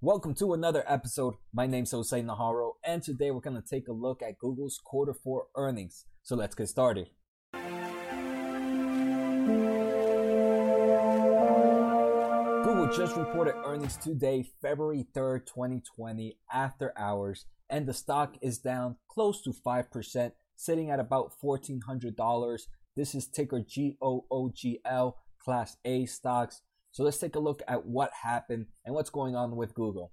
Welcome to another episode. My name's Jose Najarro, and today we're going to take a look at Google's quarter four earnings. So let's get started. Google just reported earnings today, February 3rd, 2020, after hours, and the stock is down close to 5%, sitting at about $1,400. This is ticker GOOGL, Class A stocks. So let's take a look at what happened and what's going on with Google.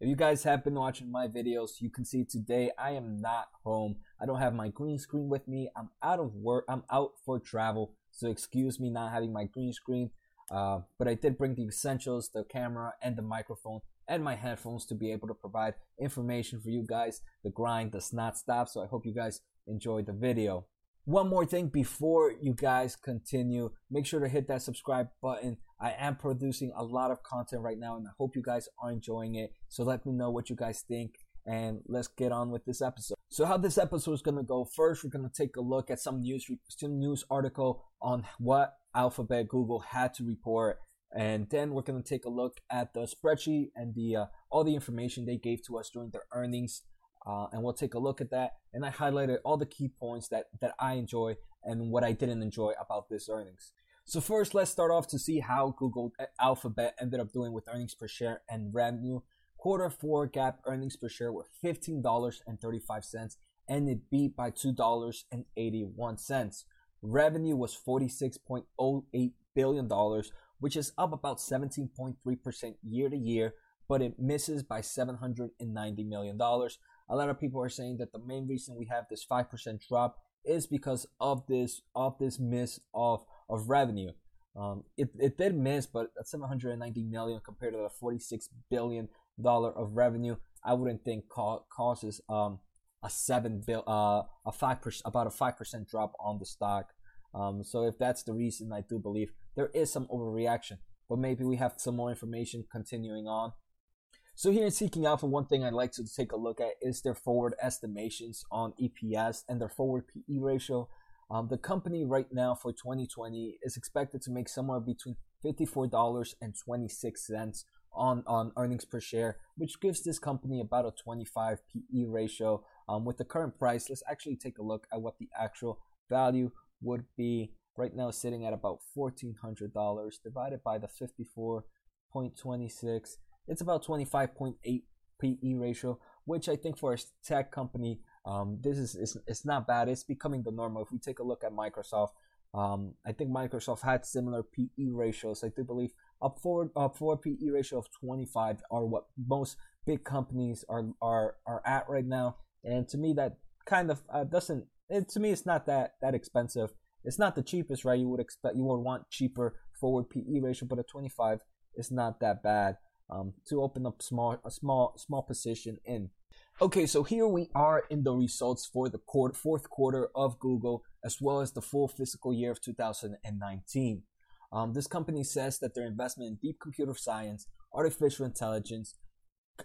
If you guys have been watching my videos, you can see today I am not home. I don't have my green screen with me. I'm out of work. I'm out for travel. So excuse me not having my green screen. Uh, but I did bring the essentials, the camera and the microphone and my headphones to be able to provide information for you guys. The grind does not stop. So I hope you guys enjoyed the video. One more thing before you guys continue, make sure to hit that subscribe button. I am producing a lot of content right now and I hope you guys are enjoying it. So let me know what you guys think and let's get on with this episode. So how this episode is going to go. First, we're going to take a look at some news some news article on what Alphabet Google had to report and then we're going to take a look at the spreadsheet and the uh, all the information they gave to us during their earnings uh, and we'll take a look at that. And I highlighted all the key points that, that I enjoy and what I didn't enjoy about this earnings. So first, let's start off to see how Google Alphabet ended up doing with earnings per share and revenue. Quarter four GAAP earnings per share were $15.35 and it beat by $2.81. Revenue was $46.08 billion, which is up about 17.3% year to year, but it misses by $790 million. A lot of people are saying that the main reason we have this 5% drop is because of this of this miss of of revenue. Um, it, it did miss, but at 790 million compared to the 46 billion dollar of revenue, I wouldn't think ca- causes um, a seven bill uh, a five percent about a five percent drop on the stock. Um, so if that's the reason, I do believe there is some overreaction. But maybe we have some more information continuing on. So here in Seeking Alpha, one thing I'd like to take a look at is their forward estimations on EPS and their forward PE ratio. Um, the company right now for 2020 is expected to make somewhere between $54 and 26 cents on, on earnings per share, which gives this company about a 25 PE ratio. Um, with the current price, let's actually take a look at what the actual value would be. Right now, sitting at about $1,400 divided by the 54.26 it's about 25.8 PE ratio, which I think for a tech company, um, this is, it's not bad. It's becoming the normal. If we take a look at Microsoft, um, I think Microsoft had similar PE ratios. I do believe up forward up forward PE ratio of 25 are what most big companies are are are at right now. And to me, that kind of uh, doesn't. It, to me, it's not that that expensive. It's not the cheapest, right? You would expect you would want cheaper forward PE ratio, but a 25 is not that bad um, to open up small a small small position in. Okay, so here we are in the results for the quarter, fourth quarter of Google, as well as the full fiscal year of 2019. Um, this company says that their investment in deep computer science, artificial intelligence,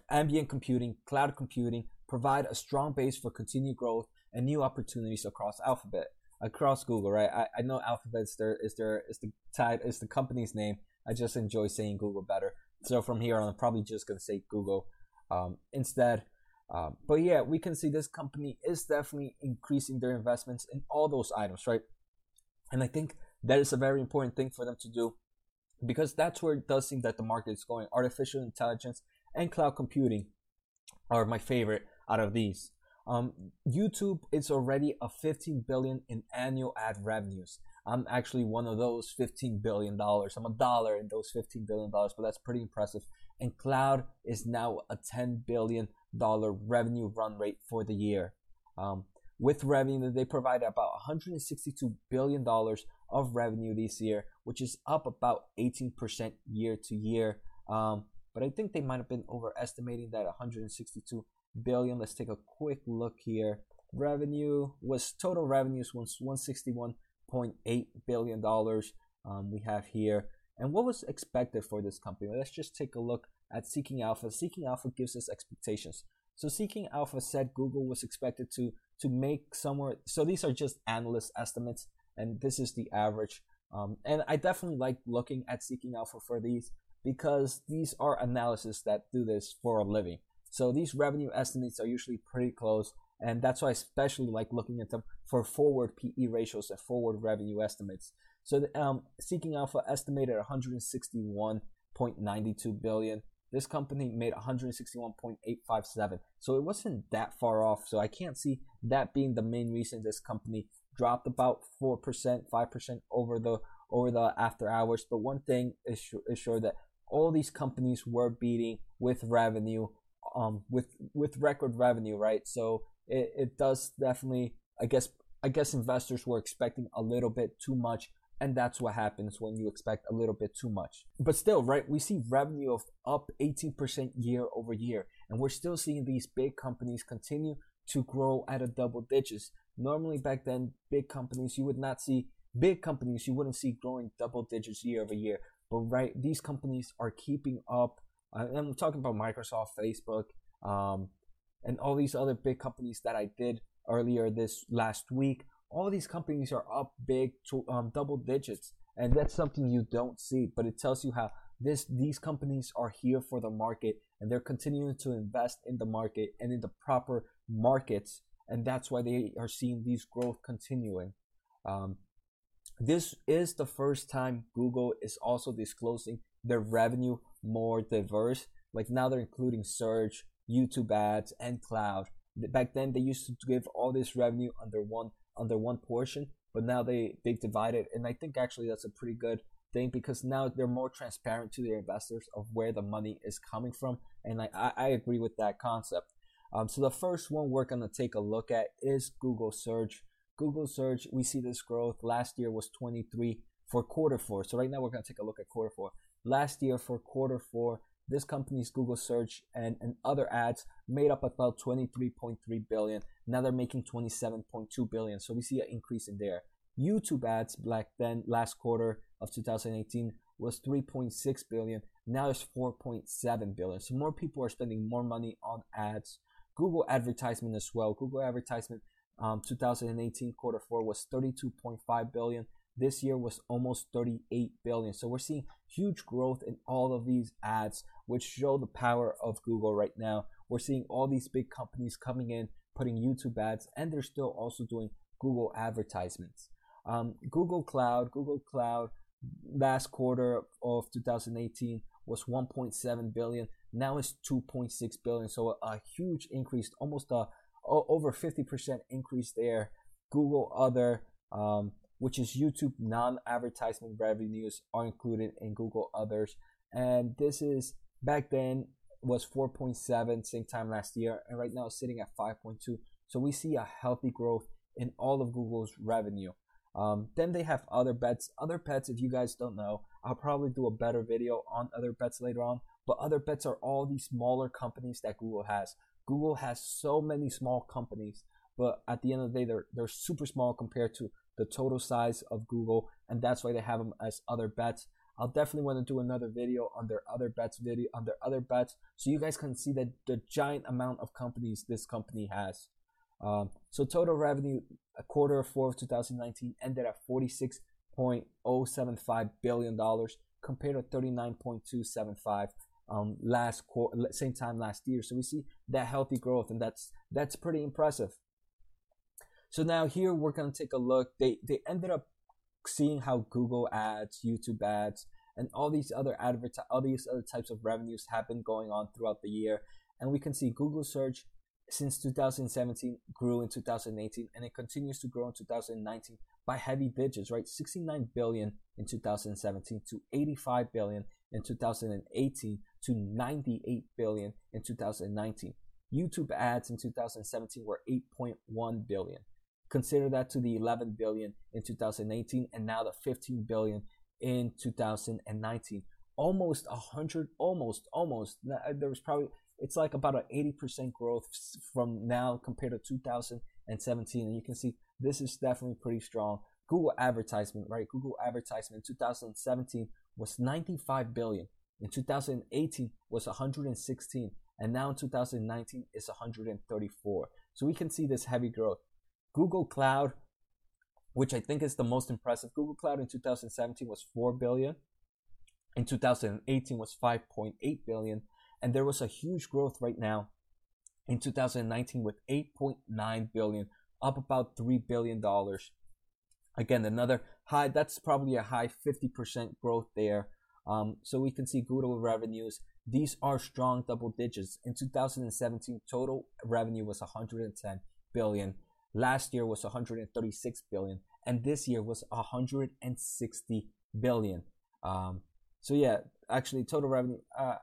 ambient computing, cloud computing provide a strong base for continued growth and new opportunities across Alphabet, across Google. Right? I, I know Alphabet is their is their is the type is the company's name. I just enjoy saying Google better. So from here on, I'm probably just going to say Google um, instead. Um, but yeah, we can see this company is definitely increasing their investments in all those items, right? And I think that is a very important thing for them to do because that's where it does seem that the market is going. Artificial intelligence and cloud computing are my favorite out of these. Um, YouTube is already a 15 billion in annual ad revenues. I'm actually one of those $15 billion. I'm a dollar in those $15 billion, but that's pretty impressive. And cloud is now a $10 billion revenue run rate for the year. Um, with revenue, they provide about $162 billion of revenue this year, which is up about 18% year to year. Um, but I think they might have been overestimating that 162 billion. Let's take a quick look here. Revenue was total revenues was 161 $1.8 billion um, we have here. And what was expected for this company? Let's just take a look at Seeking Alpha. Seeking Alpha gives us expectations. So Seeking Alpha said Google was expected to to make somewhere. So these are just analyst estimates, and this is the average. Um, and I definitely like looking at Seeking Alpha for these. because these are analysis that do this for a living. So these revenue estimates are usually pretty close, and that's why I especially like looking at them for forward PE ratios and forward revenue estimates. So um, Seeking Alpha estimated 161.92 billion. This company made 161.857. So it wasn't that far off. So I can't see that being the main reason this company dropped about 4%, 5% over the over the after hours. But one thing is, sure, is sure that all these companies were beating with revenue, um, with with record revenue, right? So it, it does definitely, I guess, I guess investors were expecting a little bit too much, and that's what happens when you expect a little bit too much. But still, right? We see revenue of up 18% year over year, and we're still seeing these big companies continue to grow at a double digits. Normally, back then, big companies you would not see big companies you wouldn't see growing double digits year over year. But right, these companies are keeping up. Uh, I'm talking about Microsoft, Facebook, um, and all these other big companies that I did earlier this last week. All these companies are up big to um, double digits, and that's something you don't see. But it tells you how this these companies are here for the market, and they're continuing to invest in the market and in the proper markets, and that's why they are seeing these growth continuing. Um, this is the first time Google is also disclosing their revenue more diverse. Like now they're including search, YouTube ads, and cloud. Back then they used to give all this revenue under one under one portion, but now they they divide it, and I think actually that's a pretty good thing because now they're more transparent to their investors of where the money is coming from, and I I, agree with that concept. Um, so the first one we're gonna take a look at is Google search. Google search, we see this growth. Last year was 23 for quarter four. So right now we're to take a look at quarter four. Last year for quarter four, this company's Google search and, and other ads made up about 23.3 billion. Now they're making 27.2 billion. So we see an increase in there. YouTube ads back then, last quarter of 2018, was 3.6 billion. Now it's 4.7 billion. So more people are spending more money on ads. Google advertisement as well. Google advertisement um, 2018 quarter four was 32.5 billion. This year was almost 38 billion. So we're seeing huge growth in all of these ads, which show the power of Google right now. We're seeing all these big companies coming in, putting YouTube ads, and they're still also doing Google advertisements. Um, Google Cloud, Google Cloud, last quarter of 2018 was 1.7 billion. Now it's 2.6 billion. So a, a huge increase, almost a over 50% increase there. Google Other, um, which is YouTube non-advertisement revenues, are included in Google Others, and this is back then was 4.7 same time last year, and right now it's sitting at 5.2. So we see a healthy growth in all of Google's revenue. Um, then they have other bets. Other bets, if you guys don't know, I'll probably do a better video on other bets later on. But other bets are all these smaller companies that Google has. Google has so many small companies, but at the end of the day, they're they're super small compared to the total size of Google, and that's why they have them as other bets. I'll definitely want to do another video on their other bets video on their other bets, so you guys can see that the giant amount of companies this company has. Um, so total revenue, a quarter of four of 2019 ended at 46.075 billion dollars compared to 39.275 um, last quarter, same time last year. So we see that healthy growth, and that's that's pretty impressive. So now here we're gonna take a look. They they ended up seeing how Google ads, YouTube ads, and all these other advert all these other types of revenues have been going on throughout the year, and we can see Google search since 2017 grew in 2018 and it continues to grow in 2019 by heavy digits right 69 billion in 2017 to 85 billion in 2018 to 98 billion in 2019. YouTube ads in 2017 were 8.1 billion. Consider that to the 11 billion in 2018 and now the 15 billion in 2019. Almost a hundred, almost, almost. Uh, there was probably it's like about an 80% growth from now compared to 2017. And you can see this is definitely pretty strong. Google advertisement, right? Google advertisement in 2017 was 95 billion. In 2018 was 116 and now in 2019 is 134. So we can see this heavy growth. Google Cloud, which I think is the most impressive, Google Cloud in 2017 was 4 billion. in 2018 was 5.8 billion, and there was a huge growth right now in 2019 with 8.9 billion, up about three billion dollars. Again, another high. That's probably a high 50% growth there. Um, so we can see Google revenues. These are strong double digits. In 2017, total revenue was 110 billion. Last year was 136 billion, and this year was 160 billion. Um, so yeah, actually, total revenue. Uh,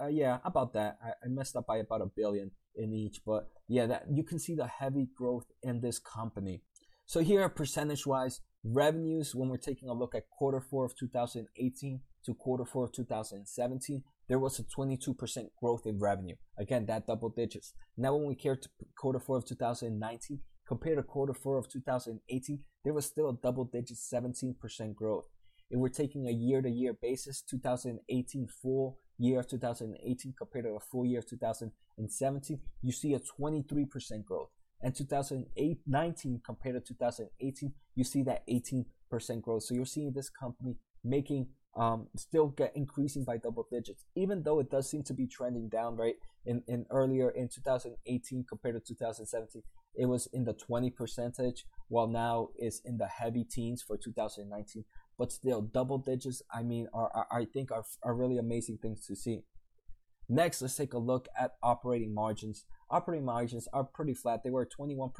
uh, yeah, about that. I, I messed up by about a billion in each, but yeah, that you can see the heavy growth in this company. So here, percentage-wise, revenues when we're taking a look at quarter four of 2018 to quarter four of 2017, there was a 22% growth in revenue. Again, that double digits. Now, when we care to quarter four of 2019 compared to quarter four of 2018, there was still a double digit 17% growth. If we're taking a year to year basis, 2018 full year of 2018 compared to a full year of 2017, you see a 23% growth. And 2019 compared to 2018, you see that 18% growth. So you're seeing this company making um, still get increasing by double digits, even though it does seem to be trending down, right? In, in earlier in 2018 compared to 2017, it was in the 20 percentage, while now is in the heavy teens for 2019 but still double digits i mean are, are i think are, are really amazing things to see. Next let's take a look at operating margins. Operating margins are pretty flat. They were 21%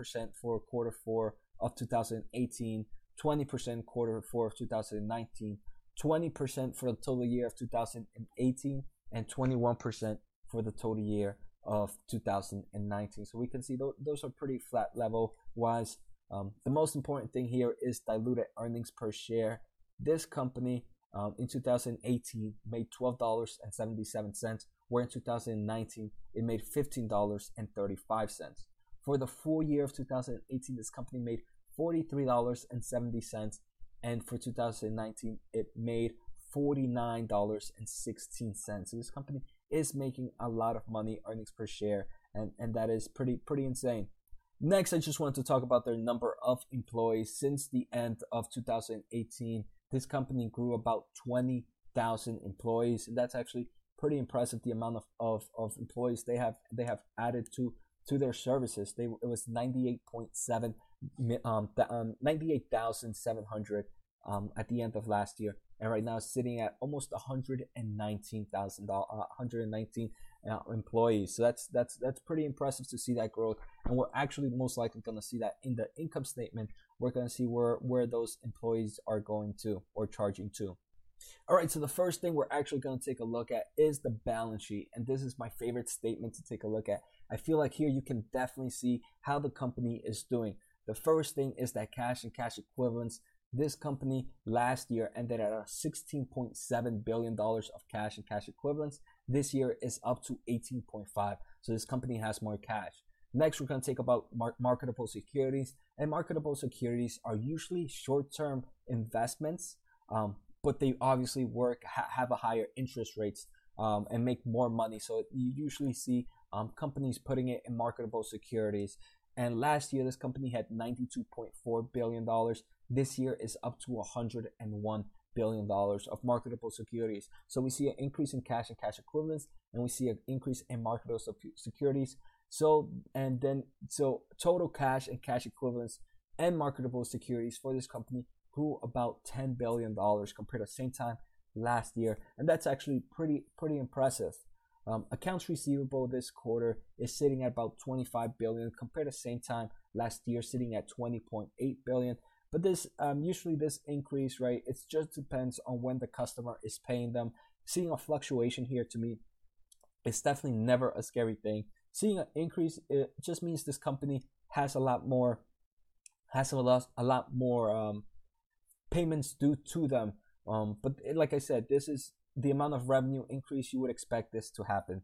for quarter four of 2018 20% quarter four of 2019 20% for the total year of 2018 and 21% for the total year of 2019 so we can see th- those are pretty flat level wise um, the most important thing here is diluted earnings per share this company um, in 2018 made $12.77, where in 2019 it made $15.35. For the full year of 2018, this company made $43.70, and for 2019 it made $49.16. So this company is making a lot of money, earnings per share, and, and that is pretty pretty insane. Next, I just wanted to talk about their number of employees since the end of 2018 this company grew about 20,000 employees. And that's actually pretty impressive. The amount of, of, of employees they have they have added to to their services. They it was 98.7 um, um 98,700 um, at the end of last year, and right now sitting at almost 119,000 uh, 119 uh, employees. So that's that's that's pretty impressive to see that growth, and we're actually most likely going to see that in the income statement we're going to see where, where those employees are going to or charging to. All right, so the first thing we're actually going to take a look at is the balance sheet. And this is my favorite statement to take a look at. I feel like here you can definitely see how the company is doing. The first thing is that cash and cash equivalents. This company last year ended at a $16.7 billion of cash and cash equivalents. This year is up to 18.5. So this company has more cash. Next, we're going to take about mar- marketable securities. And marketable securities are usually short-term investments, um, but they obviously work ha- have a higher interest rates um, and make more money. So you usually see um, companies putting it in marketable securities. And last year, this company had $92.4 billion. This year is up to $101 billion of marketable securities. So we see an increase in cash and cash equivalents, and we see an increase in marketable securities. So and then so total cash and cash equivalents and marketable securities for this company grew about 10 billion dollars compared to same time last year, and that's actually pretty pretty impressive. Um, accounts receivable this quarter is sitting at about 25 billion compared to same time last year, sitting at 20.8 billion. But this um, usually this increase, right? It just depends on when the customer is paying them. Seeing a fluctuation here to me, it's definitely never a scary thing seeing an increase it just means this company has a lot more has a lot a lot more um, payments due to them. Um, but it, like I said, this is the amount of revenue increase you would expect this to happen.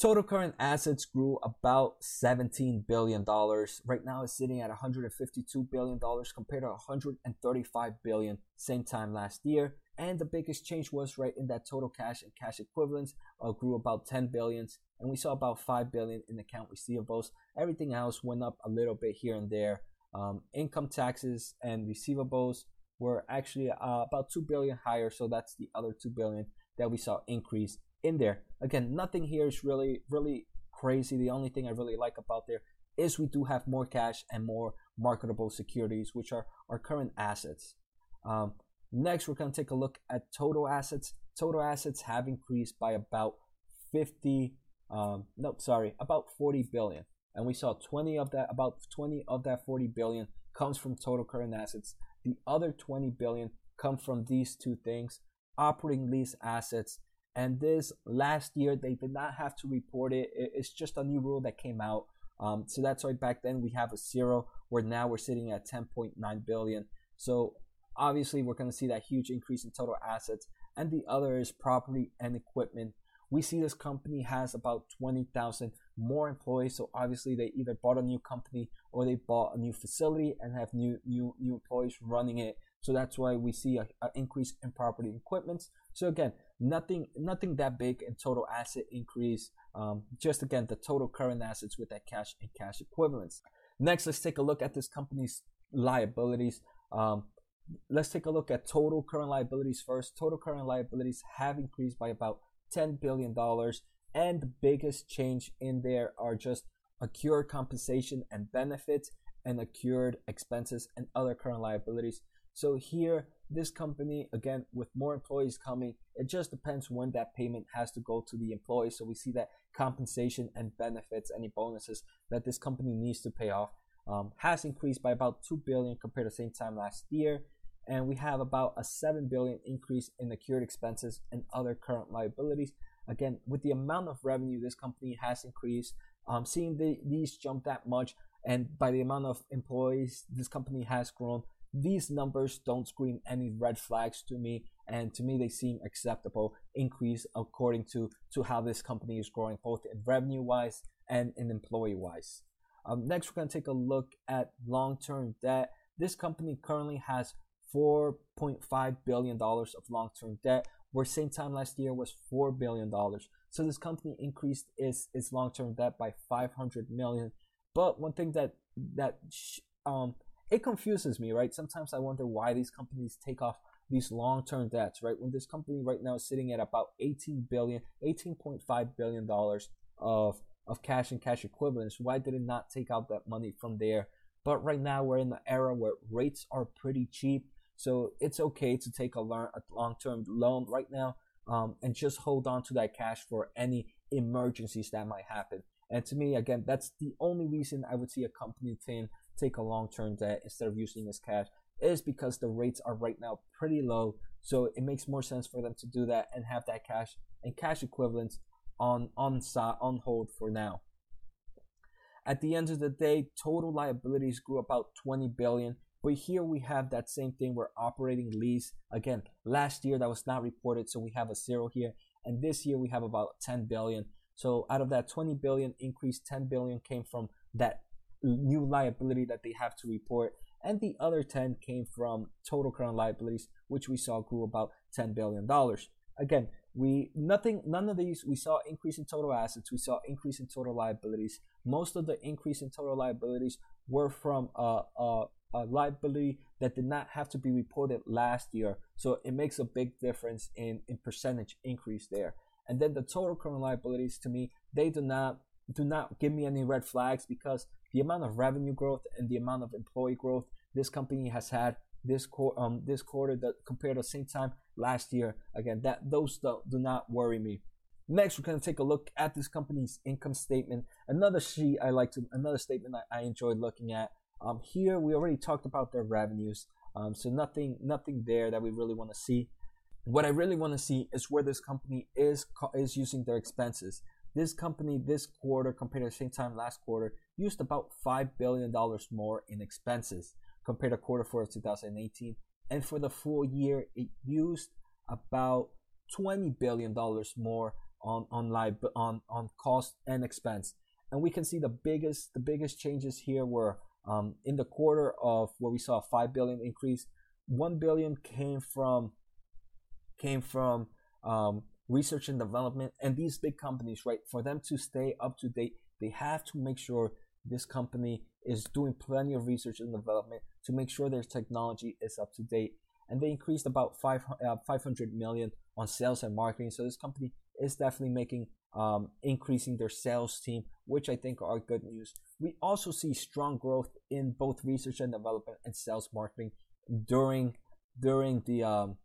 Total current assets grew about $17 billion. Right now it's sitting at $152 billion compared to 135 billion same time last year. And the biggest change was right in that total cash and cash equivalents uh, grew about 10 billions, and we saw about 5 billion in account receivables. Everything else went up a little bit here and there. Um, income taxes and receivables were actually uh, about 2 billion higher. So that's the other 2 billion that we saw increase in there. Again, nothing here is really, really crazy. The only thing I really like about there is we do have more cash and more marketable securities, which are our current assets. Um, next, we're going to take a look at total assets. Total assets have increased by about 50, um, no, sorry, about 40 billion. And we saw 20 of that, about 20 of that 40 billion comes from total current assets. The other 20 billion come from these two things operating lease assets. And this last year, they did not have to report it. It's just a new rule that came out. Um, so that's why back then we have a zero, where now we're sitting at 10.9 billion. So obviously, we're going to see that huge increase in total assets. And the other is property and equipment. We see this company has about 20,000 more employees. So obviously, they either bought a new company or they bought a new facility and have new new new employees running it. So that's why we see an increase in property equipment. So again, nothing nothing that big in total asset increase. Um, just again, the total current assets with that cash and cash equivalents. Next, let's take a look at this company's liabilities. Um, let's take a look at total current liabilities first. Total current liabilities have increased by about $10 billion. And the biggest change in there are just accrued compensation and benefits and accrued expenses and other current liabilities. So here, this company, again, with more employees coming, it just depends when that payment has to go to the employee. So we see that compensation and benefits, any bonuses that this company needs to pay off, um, has increased by about 2 billion compared to the same time last year. And we have about a 7 billion increase in accrued expenses and other current liabilities. Again, with the amount of revenue this company has increased, um, seeing the, these jump that much, and by the amount of employees this company has grown, these numbers don't scream any red flags to me, and to me they seem acceptable increase according to to how this company is growing, both in revenue wise and in employee wise. Um, next, we're going to take a look at long term debt. This company currently has 4.5 billion dollars of long term debt, where same time last year was 4 billion dollars. So this company increased its its long term debt by 500 million. But one thing that that um it confuses me, right? Sometimes I wonder why these companies take off these long-term debts, right? When this company right now is sitting at about 18 billion, 18.5 billion dollars of of cash and cash equivalents, why did it not take out that money from there? But right now we're in the era where rates are pretty cheap, so it's okay to take a, long-term loan right now um, and just hold on to that cash for any emergencies that might happen. And to me, again, that's the only reason I would see a company saying take a long-term debt instead of using as cash is because the rates are right now pretty low. So it makes more sense for them to do that and have that cash and cash equivalents on on on hold for now. At the end of the day, total liabilities grew about 20 billion. But here we have that same thing where operating lease again last year that was not reported, so we have a zero here, and this year we have about 10 billion. So out of that 20 billion increase, 10 billion came from that new liability that they have to report. And the other 10 came from total current liabilities, which we saw grew about $10 billion. Again, we nothing none of these we saw increase in total assets we saw increase in total liabilities most of the increase in total liabilities were from a, a, a, liability that did not have to be reported last year so it makes a big difference in in percentage increase there and then the total current liabilities to me they do not do not give me any red flags because the amount of revenue growth and the amount of employee growth this company has had this quarter, um, this quarter that compared to the same time last year. Again, that those do, do not worry me. Next, we're going to take a look at this company's income statement. Another sheet I like to, another statement I, I enjoyed looking at. Um, here we already talked about their revenues, um, so nothing, nothing there that we really want to see. What I really want to see is where this company is is using their expenses. This company this quarter compared to the same time last quarter used about $5 billion more in expenses compared to quarter four of 2018. And for the full year, it used about $20 billion more on, on, li- on, on cost and expense. And we can see the biggest, the biggest changes here were um, in the quarter of where we saw a 5 billion increase, 1 billion came from, came from um, research and development. And these big companies, right, for them to stay up to date, they have to make sure this company is doing plenty of research and development to make sure their technology is up to date. and they increased about five, uh, 500 million on sales and marketing. So this company is definitely making um, increasing their sales team, which I think are good news. We also see strong growth in both research and development and sales marketing during during the um,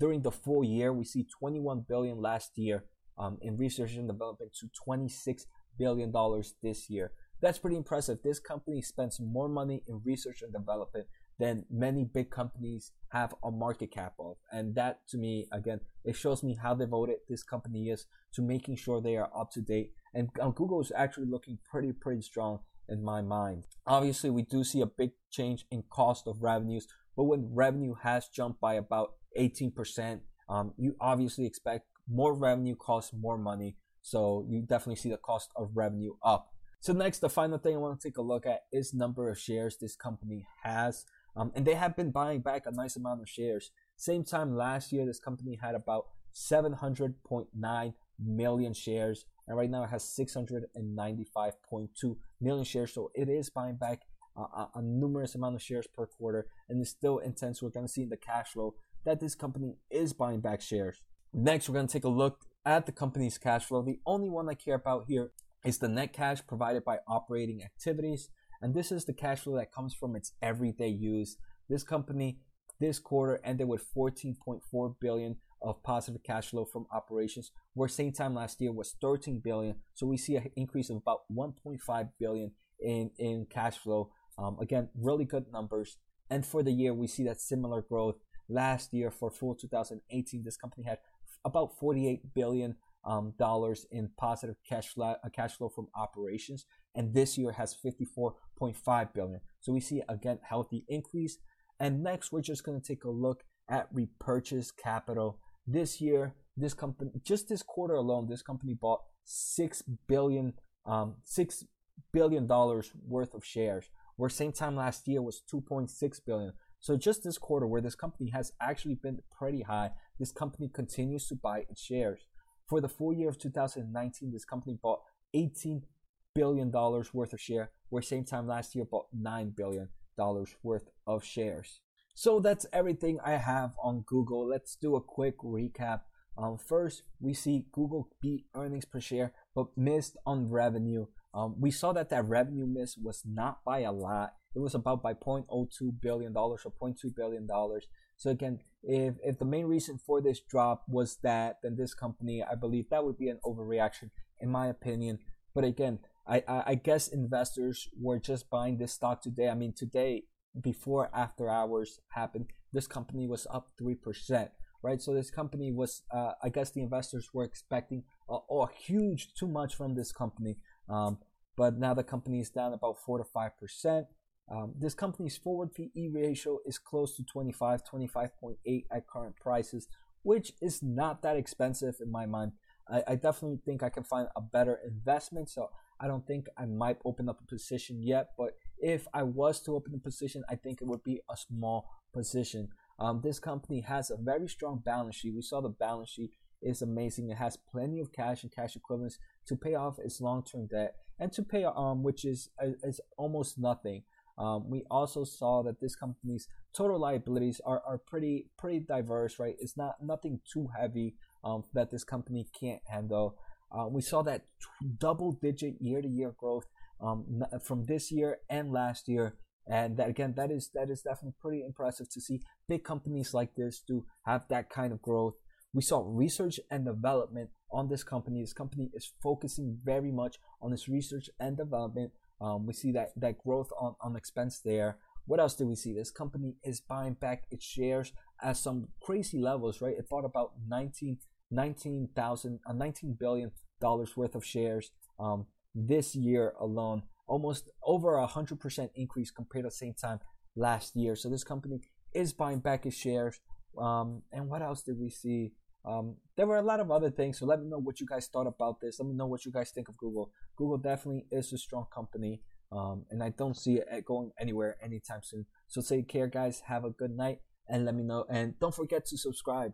during the full year. We see 21 billion last year um, in research and development to 26 billion dollars this year. That's pretty impressive. This company spends more money in research and development than many big companies have a market cap of. And that to me, again, it shows me how devoted this company is to making sure they are up to date. And um, Google is actually looking pretty, pretty strong in my mind. Obviously, we do see a big change in cost of revenues, but when revenue has jumped by about 18%, um, you obviously expect more revenue costs more money. So you definitely see the cost of revenue up. So next, the final thing I want to take a look at is number of shares this company has. Um, and they have been buying back a nice amount of shares. Same time last year, this company had about 700.9 million shares, and right now it has 695.2 million shares. So it is buying back a, a numerous amount of shares per quarter, and it's still intense. We're going to see in the cash flow that this company is buying back shares. Next, we're going to take a look at the company's cash flow. The only one I care about here is the net cash provided by operating activities. And this is the cash flow that comes from its everyday use. This company this quarter ended with 14.4 billion of positive cash flow from operations, where same time last year was 13 billion. So we see an increase of about 1.5 billion in in cash flow. Um, again, really good numbers. And for the year, we see that similar growth. Last year, for full 2018, this company had about 48 billion um, dollars in positive cash flow, uh, cash flow from operations, and this year has 54.5 billion. So we see again healthy increase. And next, we're just going to take a look at repurchase capital. This year, this company, just this quarter alone, this company bought six billion, um, six billion dollars worth of shares. Where same time last year was 2.6 billion. So just this quarter, where this company has actually been pretty high, this company continues to buy its shares. For the full year of 2019, this company bought 18 billion dollars worth of share, where same time last year bought nine billion dollars worth of shares. So that's everything I have on Google. Let's do a quick recap. Um, first, we see Google beat earnings per share, but missed on revenue. Um, we saw that that revenue miss was not by a lot. It was about by 0.02 billion dollars or 0.2 billion dollars. So again, if if the main reason for this drop was that, then this company, I believe that would be an overreaction, in my opinion. But again, I, I, I guess investors were just buying this stock today. I mean, today before after hours happened, this company was up three percent, right? So this company was, uh, I guess the investors were expecting a, a huge too much from this company, um, but now the company is down about four to five percent. Um, this company's forward PE ratio is close to 25, 25.8 at current prices, which is not that expensive in my mind. I, I, definitely think I can find a better investment. So I don't think I might open up a position yet. But if I was to open a position, I think it would be a small position. Um, this company has a very strong balance sheet. We saw the balance sheet is amazing. It has plenty of cash and cash equivalents to pay off its long-term debt and to pay um, which is is almost nothing. Um, we also saw that this company's total liabilities are, are pretty pretty diverse, right? It's not nothing too heavy um, that this company can't handle. Uh, we saw that double digit year to year growth um, from this year and last year, and that again that is that is definitely pretty impressive to see big companies like this to have that kind of growth. We saw research and development on this company. This company is focusing very much on its research and development um, we see that that growth on, on expense there. What else do we see? This company is buying back its shares at some crazy levels, right? It bought about 19, 19,000, uh, 19 billion dollars worth of shares um, this year alone, almost over a hundred percent increase compared to the same time last year. So this company is buying back its shares. Um, and what else did we see? Um, there were a lot of other things, so let me know what you guys thought about this. Let me know what you guys think of Google. Google definitely is a strong company, um, and I don't see it going anywhere anytime soon. So take care, guys. Have a good night, and let me know. And don't forget to subscribe.